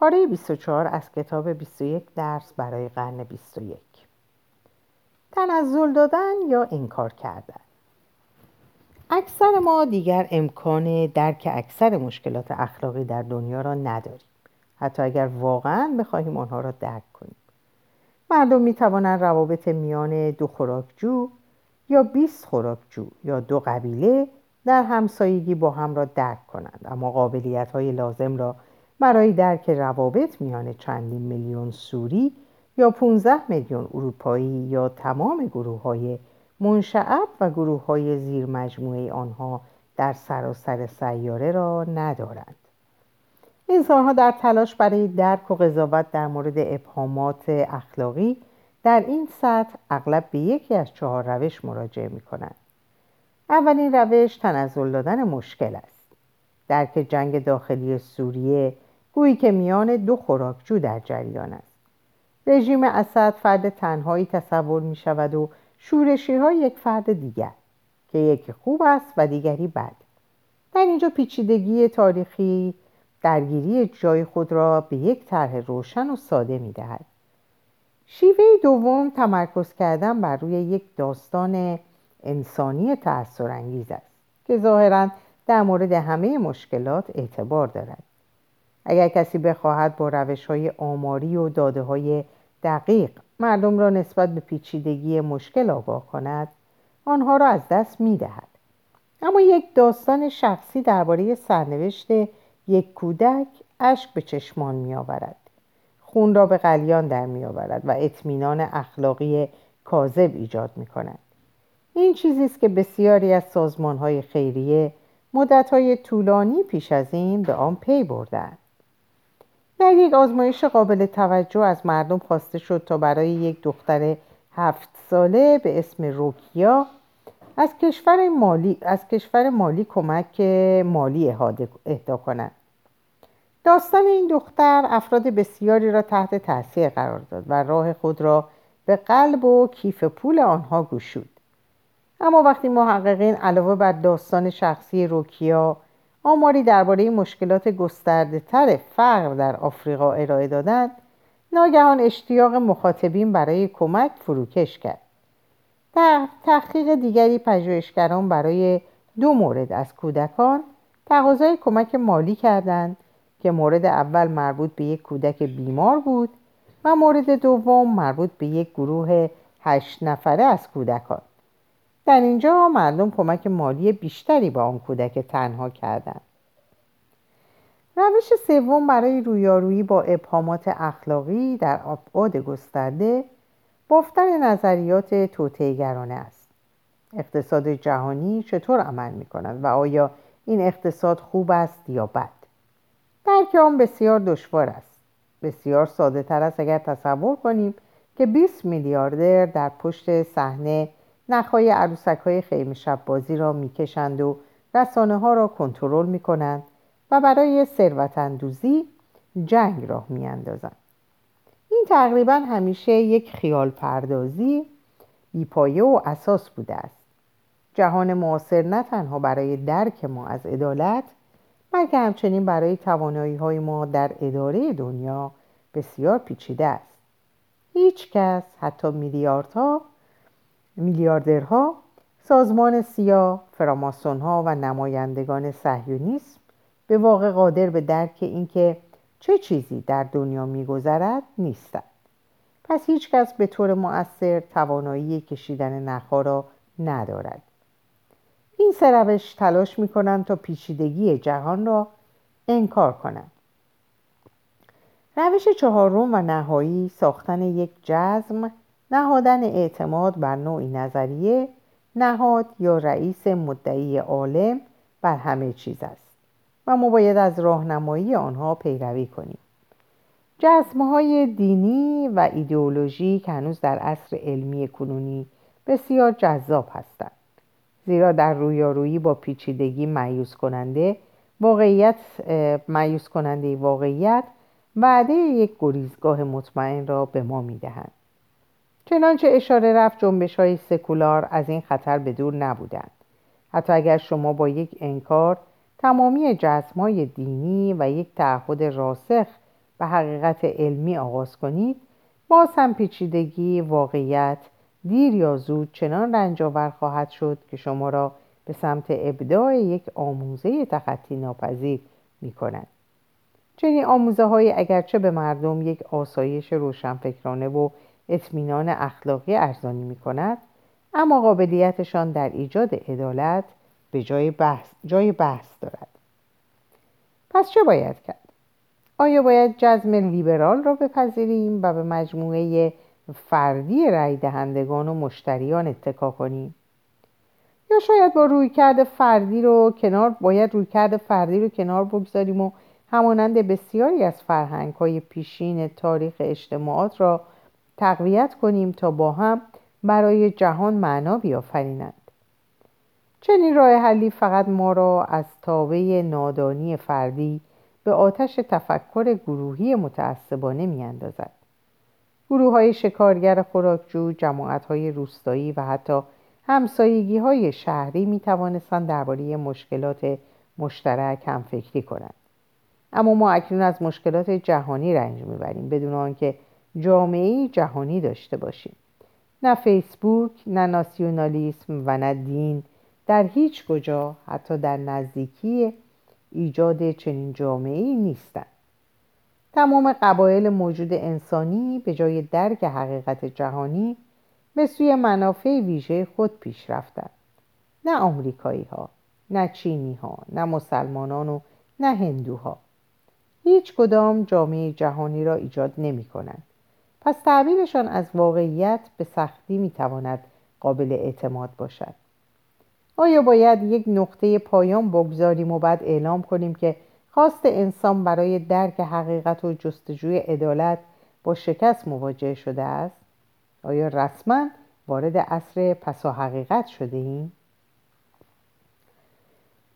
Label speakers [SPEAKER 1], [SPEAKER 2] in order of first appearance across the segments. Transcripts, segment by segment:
[SPEAKER 1] پاره 24 از کتاب 21 درس برای قرن 21 تنزل دادن یا انکار کردن؟ اکثر ما دیگر امکان درک اکثر مشکلات اخلاقی در دنیا را نداریم. حتی اگر واقعا بخواهیم آنها را درک کنیم. مردم می توانند روابط میان دو خوراکجو یا 20 خوراکجو یا دو قبیله در همسایگی با هم را درک کنند اما قابلیت های لازم را برای درک روابط میان چندین میلیون سوری یا 15 میلیون اروپایی یا تمام گروه های منشعب و گروه های زیر مجموعه آنها در سراسر سیاره را ندارند انسانها در تلاش برای درک و قضاوت در مورد ابهامات اخلاقی در این سطح اغلب به یکی از چهار روش مراجعه می کنند. اولین روش تنزل دادن مشکل است. درک جنگ داخلی سوریه گویی که میان دو خوراکجو در جریان است. رژیم اسد فرد تنهایی تصور می شود و شورشی های یک فرد دیگر که یکی خوب است و دیگری بد. در اینجا پیچیدگی تاریخی درگیری جای خود را به یک طرح روشن و ساده می دهد. شیوه دوم تمرکز کردن بر روی یک داستان انسانی تأثیرانگیز است که ظاهرا در مورد همه مشکلات اعتبار دارد اگر کسی بخواهد با روش های آماری و داده های دقیق مردم را نسبت به پیچیدگی مشکل آگاه کند آنها را از دست می دهد. اما یک داستان شخصی درباره سرنوشت یک کودک اشک به چشمان می آورد خون را به قلیان در می آورد و اطمینان اخلاقی کاذب ایجاد می کند این چیزی است که بسیاری از سازمان های خیریه مدت های طولانی پیش از این به آن پی بردند. در یک آزمایش قابل توجه از مردم خواسته شد تا برای یک دختر هفت ساله به اسم روکیا از کشور مالی, از کشور مالی کمک مالی اهدا کنند. داستان این دختر افراد بسیاری را تحت تاثیر قرار داد و راه خود را به قلب و کیف پول آنها گشود. اما وقتی محققین علاوه بر داستان شخصی روکیا آماری درباره مشکلات گسترده تر فقر در آفریقا ارائه دادند. ناگهان اشتیاق مخاطبین برای کمک فروکش کرد. در تحقیق دیگری پژوهشگران برای دو مورد از کودکان تقاضای کمک مالی کردند که مورد اول مربوط به یک کودک بیمار بود و مورد دوم مربوط به یک گروه هشت نفره از کودکان. در اینجا مردم کمک مالی بیشتری با آن کودک تنها کردند. روش سوم برای رویارویی با ابهامات اخلاقی در ابعاد گسترده بافتن نظریات توطئه‌گرانه است. اقتصاد جهانی چطور عمل می کند و آیا این اقتصاد خوب است یا بد؟ درک آن بسیار دشوار است. بسیار ساده تر است اگر تصور کنیم که 20 میلیاردر در پشت صحنه نخهای عروسک های خیمه شب بازی را می‌کشند و رسانه ها را کنترل می کنند و برای ثروت اندوزی جنگ راه میاندازند. این تقریبا همیشه یک خیال پردازی بیپایه و اساس بوده است. جهان معاصر نه تنها برای درک ما از عدالت بلکه همچنین برای توانایی های ما در اداره دنیا بسیار پیچیده است. هیچ کس حتی میلیاردها میلیاردرها سازمان سیا فراماسون ها و نمایندگان صهیونیسم به واقع قادر به درک اینکه چه چیزی در دنیا میگذرد نیستند. پس هیچ کس به طور مؤثر توانایی کشیدن نخها را ندارد. این سه روش تلاش می کنند تا پیچیدگی جهان را انکار کنند. روش چهارم و نهایی ساختن یک جزم نهادن اعتماد بر نوعی نظریه نهاد یا رئیس مدعی عالم بر همه چیز است و ما باید از راهنمایی آنها پیروی کنیم. های دینی و ایدئولوژی که هنوز در عصر علمی کنونی بسیار جذاب هستند زیرا در رویارویی با پیچیدگی معیوز کننده واقعیت معیوز کننده واقعیت وعده یک گریزگاه مطمئن را به ما می‌دهند. چنانچه اشاره رفت جنبش های سکولار از این خطر به دور نبودند حتی اگر شما با یک انکار تمامی های دینی و یک تعهد راسخ به حقیقت علمی آغاز کنید باز هم پیچیدگی واقعیت دیر یا زود چنان رنجآور خواهد شد که شما را به سمت ابداع یک آموزه تخطی ناپذیر می کند. چنین آموزه های اگرچه به مردم یک آسایش روشنفکرانه و اطمینان اخلاقی ارزانی می کند اما قابلیتشان در ایجاد عدالت به جای بحث, جای بحث دارد پس چه باید کرد؟ آیا باید جزم لیبرال را بپذیریم و به مجموعه فردی رای دهندگان و مشتریان اتکا کنیم؟ یا شاید با رویکرد فردی رو کنار باید رویکرد فردی رو کنار بگذاریم و همانند بسیاری از فرهنگ های پیشین تاریخ اجتماعات را تقویت کنیم تا با هم برای جهان معنا بیافرینند چنین راه حلی فقط ما را از تابه نادانی فردی به آتش تفکر گروهی متعصبانه میاندازد گروه های شکارگر خوراکجو، جماعت های روستایی و حتی همسایگی های شهری می توانستند درباره مشکلات مشترک هم فکری کنند. اما ما اکنون از مشکلات جهانی رنج می‌بریم بدون آنکه جامعه جهانی داشته باشیم. نه فیسبوک، نه ناسیونالیسم و نه دین در هیچ کجا حتی در نزدیکی ایجاد چنین جامعه نیستند. تمام قبایل موجود انسانی به جای درک حقیقت جهانی به سوی منافع ویژه خود پیش رفتند. نه آمریکایی ها، نه چینی ها، نه مسلمانان و نه هندوها. هیچ کدام جامعه جهانی را ایجاد نمی کنند. پس تعبیرشان از واقعیت به سختی می تواند قابل اعتماد باشد. آیا باید یک نقطه پایان بگذاریم و بعد اعلام کنیم که خواست انسان برای درک حقیقت و جستجوی عدالت با شکست مواجه شده است؟ آیا رسما وارد عصر پسا حقیقت شده ایم؟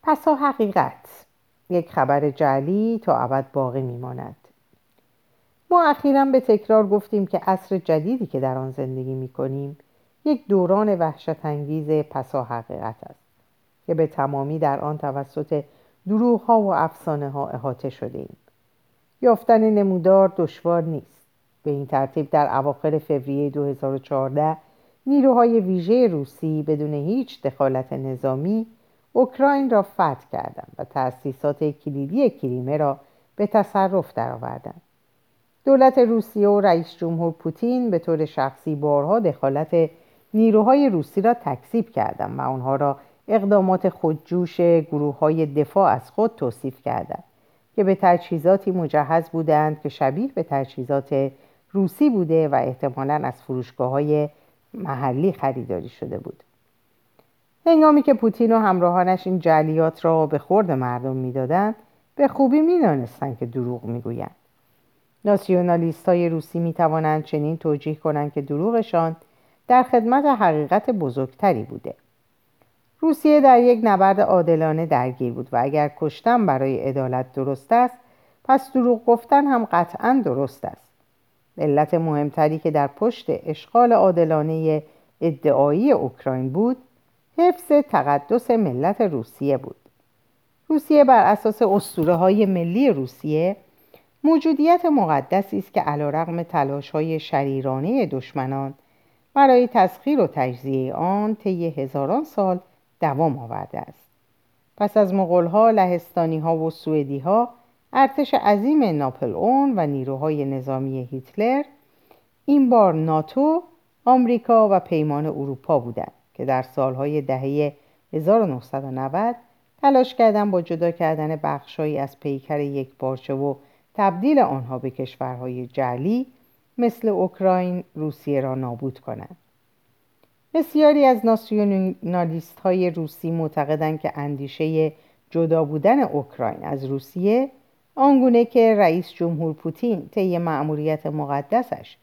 [SPEAKER 1] پسا حقیقت یک خبر جعلی تا ابد باقی میماند ما اخیرا به تکرار گفتیم که عصر جدیدی که در آن زندگی می کنیم یک دوران وحشت انگیز پسا حقیقت است که به تمامی در آن توسط دروغ ها و افسانه ها احاطه شده ایم. یافتن نمودار دشوار نیست. به این ترتیب در اواخر فوریه 2014 نیروهای ویژه روسی بدون هیچ دخالت نظامی اوکراین را فتح کردند و تأسیسات کلیدی کریمه را به تصرف درآوردند. دولت روسیه و رئیس جمهور پوتین به طور شخصی بارها دخالت نیروهای روسی را تکذیب کردند و آنها را اقدامات خودجوش گروه های دفاع از خود توصیف کردند که به تجهیزاتی مجهز بودند که شبیه به تجهیزات روسی بوده و احتمالا از فروشگاه های محلی خریداری شده بود. هنگامی که پوتین و همراهانش این جلیات را به خورد مردم می‌دادند به خوبی می‌دانستند که دروغ می‌گویند. ناسیونالیست های روسی می توانند چنین توجیه کنند که دروغشان در خدمت حقیقت بزرگتری بوده. روسیه در یک نبرد عادلانه درگیر بود و اگر کشتن برای عدالت درست است پس دروغ گفتن هم قطعا درست است. علت مهمتری که در پشت اشغال عادلانه ادعایی اوکراین بود حفظ تقدس ملت روسیه بود. روسیه بر اساس اسطوره های ملی روسیه موجودیت مقدسی است که علیرغم تلاش های شریرانه دشمنان برای تسخیر و تجزیه آن طی هزاران سال دوام آورده است. پس از مغولها لهستانی ها و سوئدی ها ارتش عظیم ناپل اون و نیروهای نظامی هیتلر این بار ناتو آمریکا و پیمان اروپا بودند که در سالهای دهه 1990 تلاش کردن با جدا کردن بخشهایی از پیکر یک پارچه و تبدیل آنها به کشورهای جعلی مثل اوکراین روسیه را نابود کنند. بسیاری از ناسیونالیست های روسی معتقدند که اندیشه جدا بودن اوکراین از روسیه آنگونه که رئیس جمهور پوتین طی مأموریت مقدسش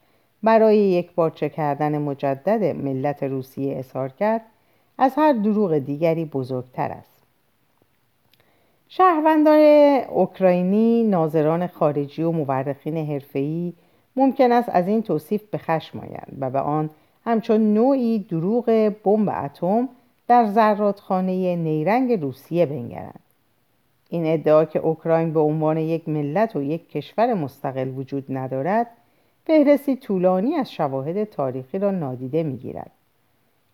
[SPEAKER 1] برای یک بارچه کردن مجدد ملت روسیه اظهار کرد از هر دروغ دیگری بزرگتر است. شهروندان اوکراینی ناظران خارجی و مورخین حرفه‌ای ممکن است از این توصیف به خشم آیند و به آن همچون نوعی دروغ بمب اتم در زرادخانه نیرنگ روسیه بنگرند. این ادعا که اوکراین به عنوان یک ملت و یک کشور مستقل وجود ندارد فهرستی طولانی از شواهد تاریخی را نادیده می‌گیرد.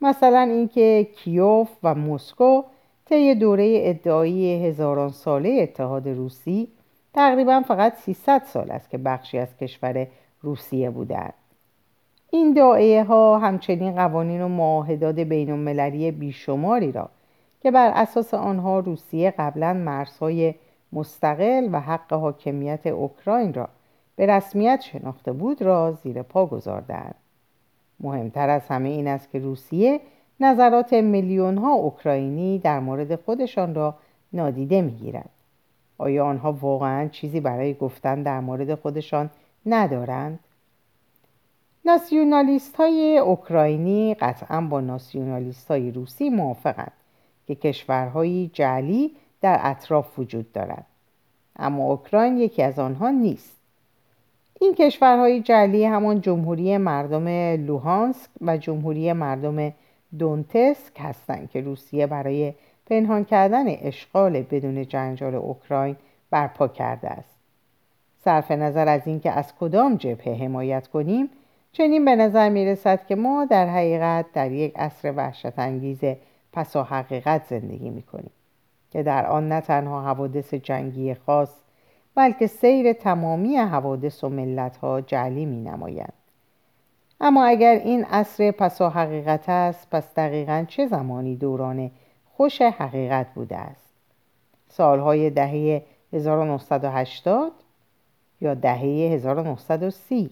[SPEAKER 1] مثلا اینکه کیوف و مسکو طی دوره ادعایی هزاران ساله اتحاد روسی تقریبا فقط 300 سال است که بخشی از کشور روسیه بودند این دعایه ها همچنین قوانین و معاهدات بین المللی بیشماری را که بر اساس آنها روسیه قبلا مرزهای مستقل و حق حاکمیت اوکراین را به رسمیت شناخته بود را زیر پا گذاردند. مهمتر از همه این است که روسیه نظرات میلیون ها اوکراینی در مورد خودشان را نادیده می‌گیرد. آیا آنها واقعا چیزی برای گفتن در مورد خودشان ندارند؟ ناسیونالیست های اوکراینی قطعا با ناسیونالیست های روسی موافقند که کشورهایی جعلی در اطراف وجود دارد اما اوکراین یکی از آنها نیست این کشورهای جعلی همان جمهوری مردم لوهانسک و جمهوری مردم دونتسک هستند که روسیه برای پنهان کردن اشغال بدون جنجال اوکراین برپا کرده است صرف نظر از اینکه از کدام جبهه حمایت کنیم چنین به نظر می رسد که ما در حقیقت در یک عصر وحشت انگیز پسا حقیقت زندگی می کنیم که در آن نه تنها حوادث جنگی خاص بلکه سیر تمامی حوادث و ملت ها جعلی می نمایند. اما اگر این عصر پسا حقیقت است پس دقیقا چه زمانی دوران خوش حقیقت بوده است؟ سالهای دهه 1980 یا دهه 1930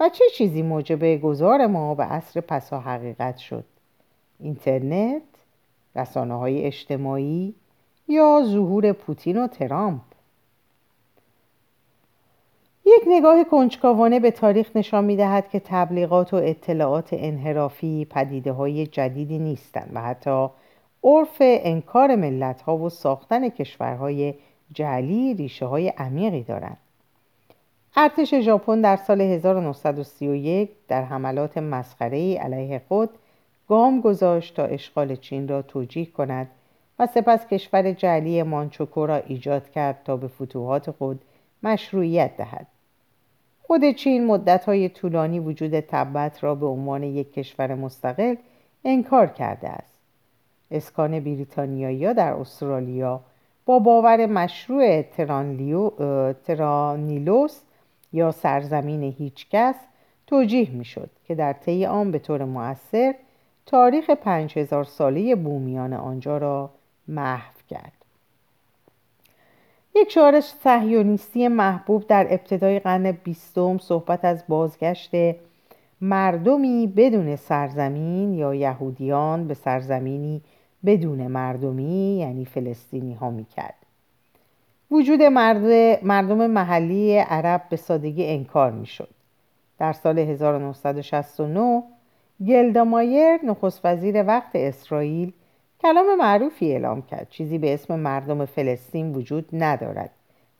[SPEAKER 1] و چه چیزی موجب گذار ما به عصر پسا حقیقت شد؟ اینترنت رسانه های اجتماعی یا ظهور پوتین و ترامپ؟ یک نگاه کنجکاوانه به تاریخ نشان می دهد که تبلیغات و اطلاعات انحرافی پدیده های جدیدی نیستند و حتی عرف انکار ملت ها و ساختن کشورهای جعلی ریشه های عمیقی دارند. ارتش ژاپن در سال 1931 در حملات مسخره علیه خود گام گذاشت تا اشغال چین را توجیه کند و سپس کشور جعلی مانچوکو را ایجاد کرد تا به فتوحات خود مشروعیت دهد. خود چین مدتهای طولانی وجود تبت را به عنوان یک کشور مستقل انکار کرده است. اسکان بریتانیایی در استرالیا با باور مشروع ترانیلوس یا سرزمین هیچکس توجیه می‌شد که در طی آن به طور مؤثر تاریخ پنج هزار ساله بومیان آنجا را محو کرد. یک شعار صهیونیستی محبوب در ابتدای قرن بیستم صحبت از بازگشت مردمی بدون سرزمین یا یهودیان به سرزمینی بدون مردمی یعنی فلسطینی ها می کرد. وجود مردم محلی عرب به سادگی انکار می شد. در سال 1969 گلدامایر نخست وزیر وقت اسرائیل کلام معروفی اعلام کرد. چیزی به اسم مردم فلسطین وجود ندارد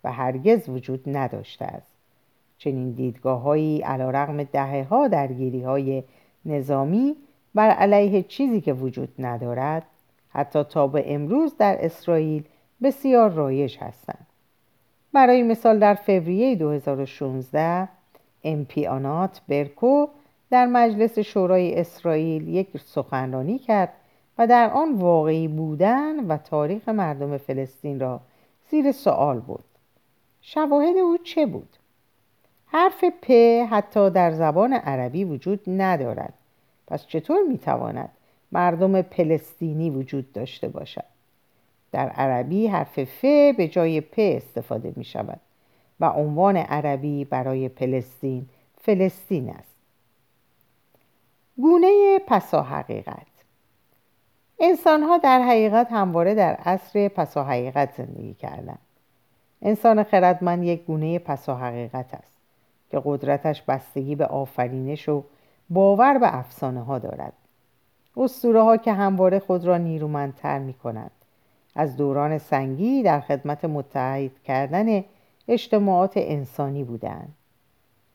[SPEAKER 1] و هرگز وجود نداشته است. چنین دیدگاه هایی علا رقم دهه ها درگیری های نظامی بر علیه چیزی که وجود ندارد حتی تا به امروز در اسرائیل بسیار رایج هستند. برای مثال در فوریه 2016 امپیانات برکو در مجلس شورای اسرائیل یک سخنرانی کرد و در آن واقعی بودن و تاریخ مردم فلسطین را زیر سوال بود شواهد او چه بود؟ حرف پ حتی در زبان عربی وجود ندارد. پس چطور می‌تواند مردم فلسطینی وجود داشته باشد؟ در عربی حرف ف به جای پ استفاده می شود و عنوان عربی برای فلسطین فلسطین است. گونه پسا حقیقت. انسان ها در حقیقت همواره در عصر پسا حقیقت زندگی کردند. انسان خردمند یک گونه پسا حقیقت است که قدرتش بستگی به آفرینش و باور به افسانه ها دارد. اسطوره ها که همواره خود را نیرومندتر می کنند از دوران سنگی در خدمت متحد کردن اجتماعات انسانی بودند.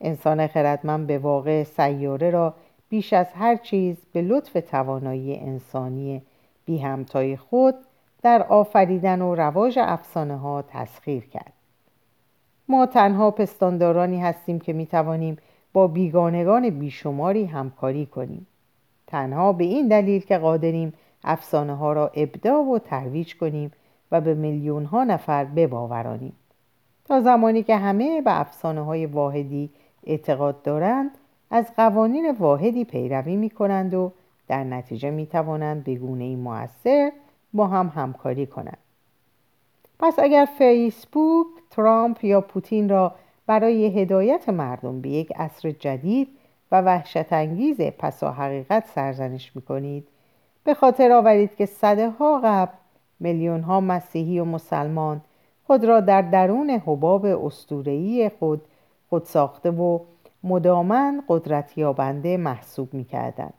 [SPEAKER 1] انسان خردمند به واقع سیاره را بیش از هر چیز به لطف توانایی انسانی بی همتای خود در آفریدن و رواج افسانه ها تسخیر کرد. ما تنها پستاندارانی هستیم که می توانیم با بیگانگان بیشماری همکاری کنیم. تنها به این دلیل که قادریم افسانه ها را ابدا و ترویج کنیم و به میلیون ها نفر بباورانیم. تا زمانی که همه به افسانه های واحدی اعتقاد دارند از قوانین واحدی پیروی می کنند و در نتیجه می توانند به گونه موثر با هم همکاری کنند. پس اگر فیسبوک، ترامپ یا پوتین را برای هدایت مردم به یک عصر جدید و وحشت انگیز پسا حقیقت سرزنش می کنید به خاطر آورید که صده ها قبل میلیون ها مسیحی و مسلمان خود را در درون حباب استورهی خود خود ساخته و مدامن قدرت یابنده محسوب می کردن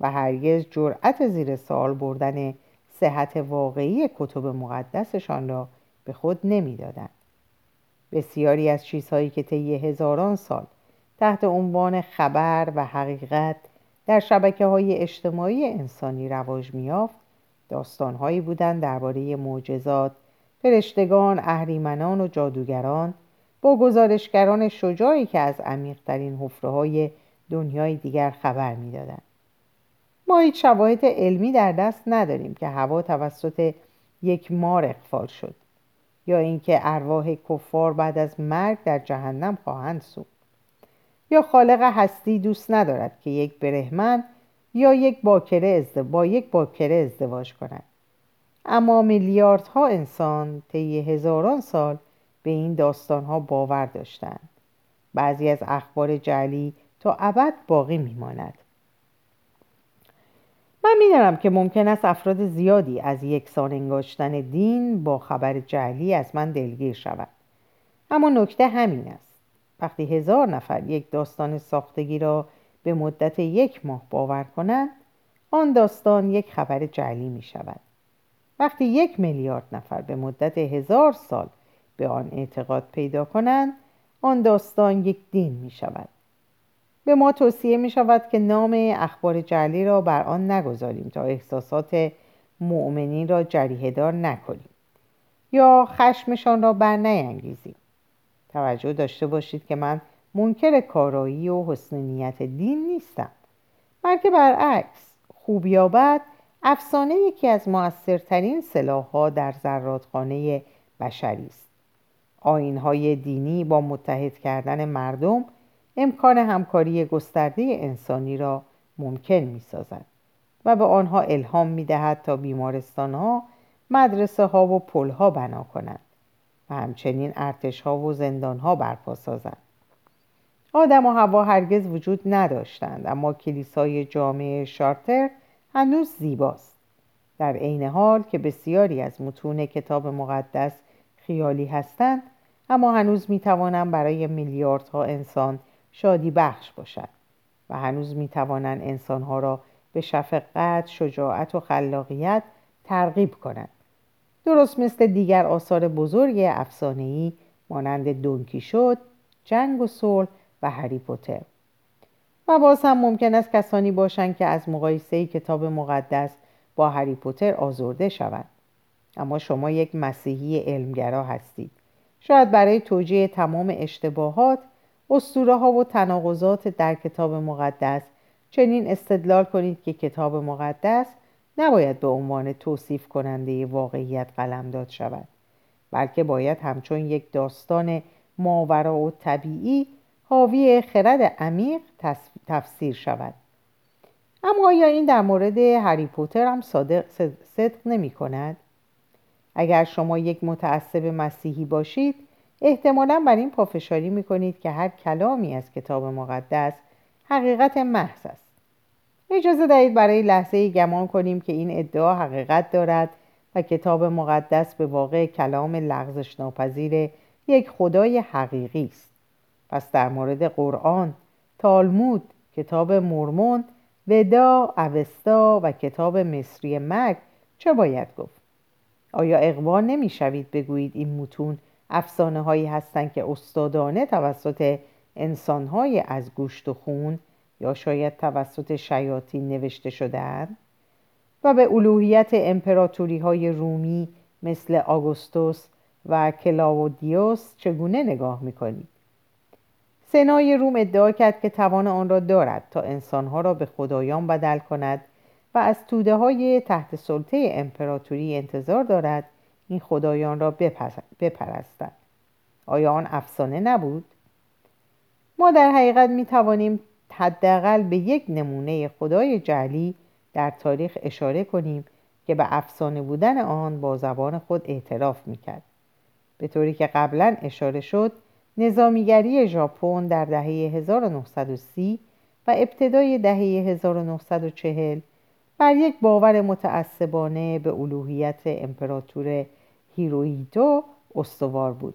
[SPEAKER 1] و هرگز جرأت زیر سال بردن صحت واقعی کتب مقدسشان را به خود نمی‌دادند. بسیاری از چیزهایی که طی هزاران سال تحت عنوان خبر و حقیقت در شبکه های اجتماعی انسانی رواج میافت داستانهایی بودند درباره معجزات فرشتگان اهریمنان و جادوگران با گزارشگران شجاعی که از عمیقترین حفره های دنیای دیگر خبر می‌دادند ما هیچ شواهد علمی در دست نداریم که هوا توسط یک مار اقفال شد یا اینکه ارواح کفار بعد از مرگ در جهنم خواهند سوخت. یا خالق هستی دوست ندارد که یک برهمن یا یک باکره با یک باکره ازدواج کند. اما میلیاردها انسان طی هزاران سال به این داستانها باور داشتند. بعضی از اخبار جعلی تا ابد باقی میماند. من می‌دانم که ممکن است افراد زیادی از یکسان انگاشتن دین با خبر جعلی از من دلگیر شود اما نکته همین است. وقتی هزار نفر یک داستان ساختگی را به مدت یک ماه باور کنند آن داستان یک خبر جعلی می شود وقتی یک میلیارد نفر به مدت هزار سال به آن اعتقاد پیدا کنند آن داستان یک دین می شود به ما توصیه می شود که نام اخبار جعلی را بر آن نگذاریم تا احساسات مؤمنین را جریهدار نکنیم یا خشمشان را بر نینگیزیم توجه داشته باشید که من منکر کارایی و حسن نیت دین نیستم بلکه برعکس خوب یا بد افسانه یکی از موثرترین سلاحها در زرادخانه بشری است. آینهای دینی با متحد کردن مردم امکان همکاری گسترده انسانی را ممکن می سازد و به آنها الهام می دهد تا بیمارستان ها، مدرسه ها و پل ها بنا کنند و همچنین ارتش ها و زندان ها برپا سازند. آدم و هوا هرگز وجود نداشتند اما کلیسای جامعه شارتر هنوز زیباست. در عین حال که بسیاری از متون کتاب مقدس خیالی هستند اما هنوز می توانند برای میلیاردها انسان شادی بخش باشد و هنوز می توانند انسانها را به شفقت، شجاعت و خلاقیت ترغیب کنند. درست مثل دیگر آثار بزرگ افسانه‌ای مانند دونکی شد، جنگ و صلح و هری پوتر. و باز هم ممکن است کسانی باشند که از مقایسه کتاب مقدس با هری پوتر آزرده شوند. اما شما یک مسیحی علمگرا هستید. شاید برای توجیه تمام اشتباهات اسطوره ها و تناقضات در کتاب مقدس چنین استدلال کنید که کتاب مقدس نباید به عنوان توصیف کننده واقعیت قلمداد شود بلکه باید همچون یک داستان ماورا و طبیعی حاوی خرد عمیق تفسیر شود اما آیا این در مورد هری پوتر هم صدق نمی کند؟ اگر شما یک متعصب مسیحی باشید احتمالا بر این پافشاری می کنید که هر کلامی از کتاب مقدس حقیقت محض است اجازه دهید برای لحظه گمان کنیم که این ادعا حقیقت دارد و کتاب مقدس به واقع کلام لغزش ناپذیر یک خدای حقیقی است پس در مورد قرآن، تالمود، کتاب مرمون، ودا، اوستا و کتاب مصری مگ چه باید گفت؟ آیا اقبال نمی شوید بگویید این متون افسانه هایی هستند که استادانه توسط انسان های از گوشت و خون یا شاید توسط شیاطین نوشته شدهاند و به الوهیت امپراتوری های رومی مثل آگوستوس و کلاودیوس چگونه نگاه می‌کنید؟ سنای روم ادعا کرد که توان آن را دارد تا انسانها را به خدایان بدل کند و از توده های تحت سلطه امپراتوری انتظار دارد این خدایان را بپرستند آیا آن افسانه نبود؟ ما در حقیقت می توانیم حداقل به یک نمونه خدای جعلی در تاریخ اشاره کنیم که به افسانه بودن آن با زبان خود اعتراف می‌کرد به طوری که قبلا اشاره شد نظامیگری ژاپن در دهه 1930 و ابتدای دهه 1940 بر یک باور متعصبانه به الوهیت امپراتور هیروهیتو استوار بود.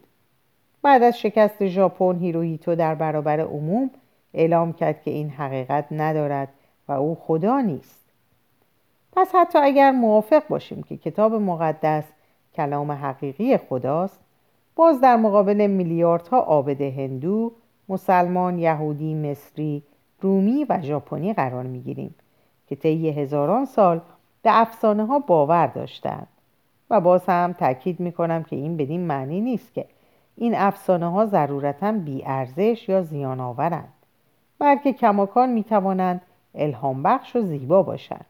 [SPEAKER 1] بعد از شکست ژاپن هیروهیتو در برابر عموم اعلام کرد که این حقیقت ندارد و او خدا نیست. پس حتی اگر موافق باشیم که کتاب مقدس کلام حقیقی خداست باز در مقابل میلیاردها عابد هندو مسلمان یهودی مصری رومی و ژاپنی قرار می‌گیریم که طی هزاران سال به افسانه ها باور داشتند. و باز هم تاکید می کنم که این بدین معنی نیست که این افسانه ها ضرورتا بیارزش یا زیان آورند بلکه کماکان می توانند الهام بخش و زیبا باشند.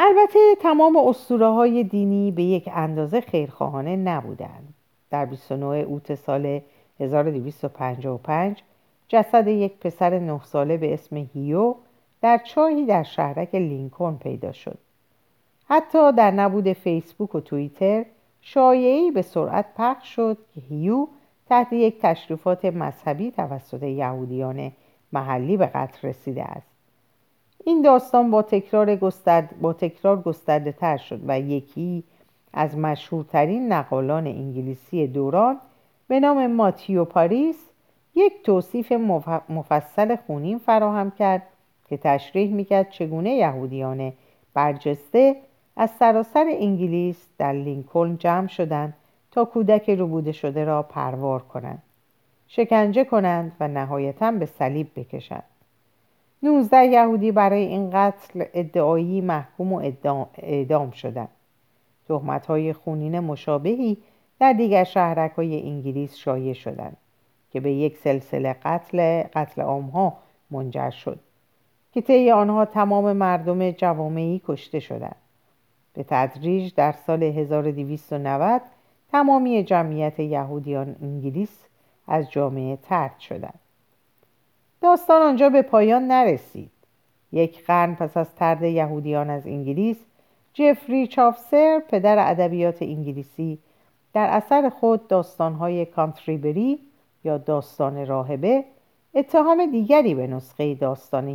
[SPEAKER 1] البته تمام اسطوره های دینی به یک اندازه خیرخواهانه نبودند. در 29 اوت سال 1255 جسد یک پسر نه ساله به اسم هیو در چاهی در شهرک لینکن پیدا شد. حتی در نبود فیسبوک و توییتر شایعی به سرعت پخش شد که هیو تحت یک تشریفات مذهبی توسط یهودیان محلی به قتل رسیده است. این داستان با تکرار, گسترد، با تکرار گسترده تر شد و یکی از مشهورترین نقالان انگلیسی دوران به نام ماتیو پاریس یک توصیف مفصل خونین فراهم کرد که تشریح می‌کرد چگونه یهودیان برجسته از سراسر انگلیس در لینکلن جمع شدند تا کودک روبوده شده را پروار کنند شکنجه کنند و نهایتا به صلیب بکشند. 19 یهودی برای این قتل ادعایی محکوم و اعدام شدند. تهمت های خونین مشابهی در دیگر شهرک های انگلیس شایع شدند که به یک سلسله قتل قتل عامها منجر شد که طی آنها تمام مردم جوامعی کشته شدند. به تدریج در سال 1290 تمامی جمعیت یهودیان انگلیس از جامعه ترد شدند. داستان آنجا به پایان نرسید. یک قرن پس از ترد یهودیان از انگلیس جفری چافسر پدر ادبیات انگلیسی در اثر خود داستانهای کانتریبری یا داستان راهبه اتهام دیگری به نسخه داستان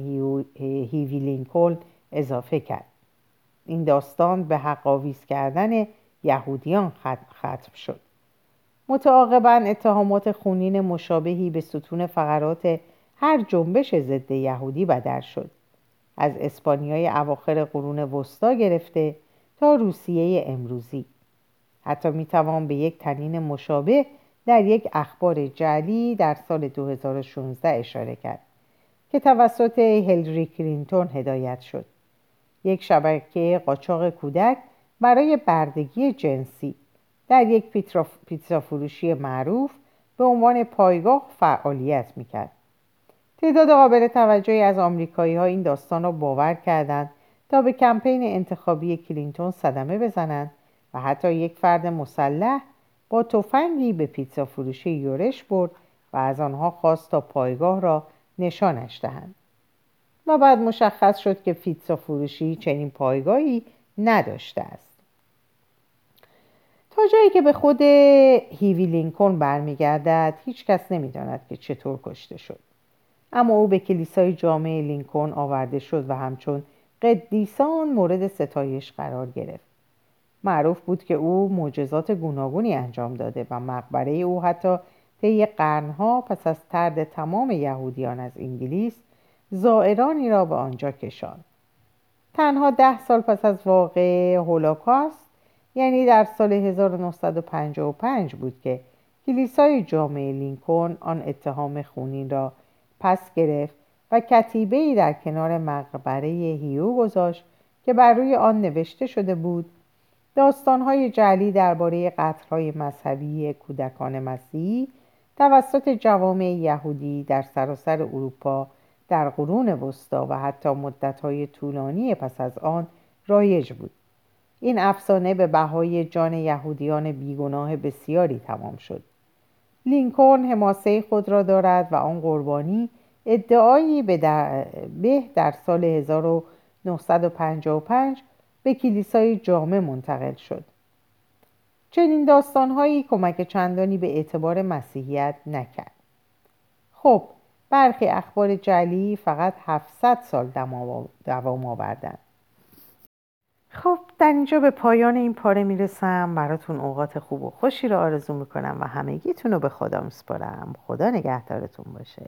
[SPEAKER 1] هیوی لینکلن اضافه کرد. این داستان به حق کردن یهودیان ختم شد. متعاقبا اتهامات خونین مشابهی به ستون فقرات هر جنبش ضد یهودی بدر شد. از اسپانیای اواخر قرون وسطا گرفته تا روسیه امروزی. حتی می‌توان به یک تنین مشابه در یک اخبار جعلی در سال 2016 اشاره کرد که توسط هلری کلینتون هدایت شد. یک شبکه قاچاق کودک برای بردگی جنسی. در یک پیتزا فروشی معروف به عنوان پایگاه فعالیت می‌کرد. تعداد قابل توجهی از آمریکایی ها این داستان را باور کردند تا به کمپین انتخابی کلینتون صدمه بزنند و حتی یک فرد مسلح با تفنگی به پیتزا فروشی یورش برد و از آنها خواست تا پایگاه را نشانش دهند. و بعد مشخص شد که پیتزا فروشی چنین پایگاهی نداشته است. تا جایی که به خود هیوی لینکن برمیگردد هیچ کس نمی‌داند که چطور کشته شد. اما او به کلیسای جامعه لینکن آورده شد و همچون قدیسان مورد ستایش قرار گرفت. معروف بود که او معجزات گوناگونی انجام داده و مقبره او حتی طی قرنها پس از ترد تمام یهودیان از انگلیس زائرانی را به آنجا کشاند تنها ده سال پس از واقع هولوکاست یعنی در سال 1955 بود که کلیسای جامعه لینکن آن اتهام خونین را پس گرفت و کتیبه در کنار مقبره هیو گذاشت که بر روی آن نوشته شده بود داستانهای جعلی درباره قتلهای مذهبی کودکان مسیحی توسط جوامع یهودی در سراسر اروپا در قرون وسطا و حتی مدتهای طولانی پس از آن رایج بود. این افسانه به بهای جان یهودیان بیگناه بسیاری تمام شد. لینکلن حماسه خود را دارد و آن قربانی ادعایی به در, به در سال 1955 به کلیسای جامع منتقل شد. چنین داستانهایی کمک چندانی به اعتبار مسیحیت نکرد. خب برخی اخبار جلی فقط 700 سال دوام آوردند خب در اینجا به پایان این پاره می‌رسم. براتون اوقات خوب و خوشی رو آرزو می‌کنم و همگیتون رو به خدا میسپارم. خدا نگهدارتون باشه.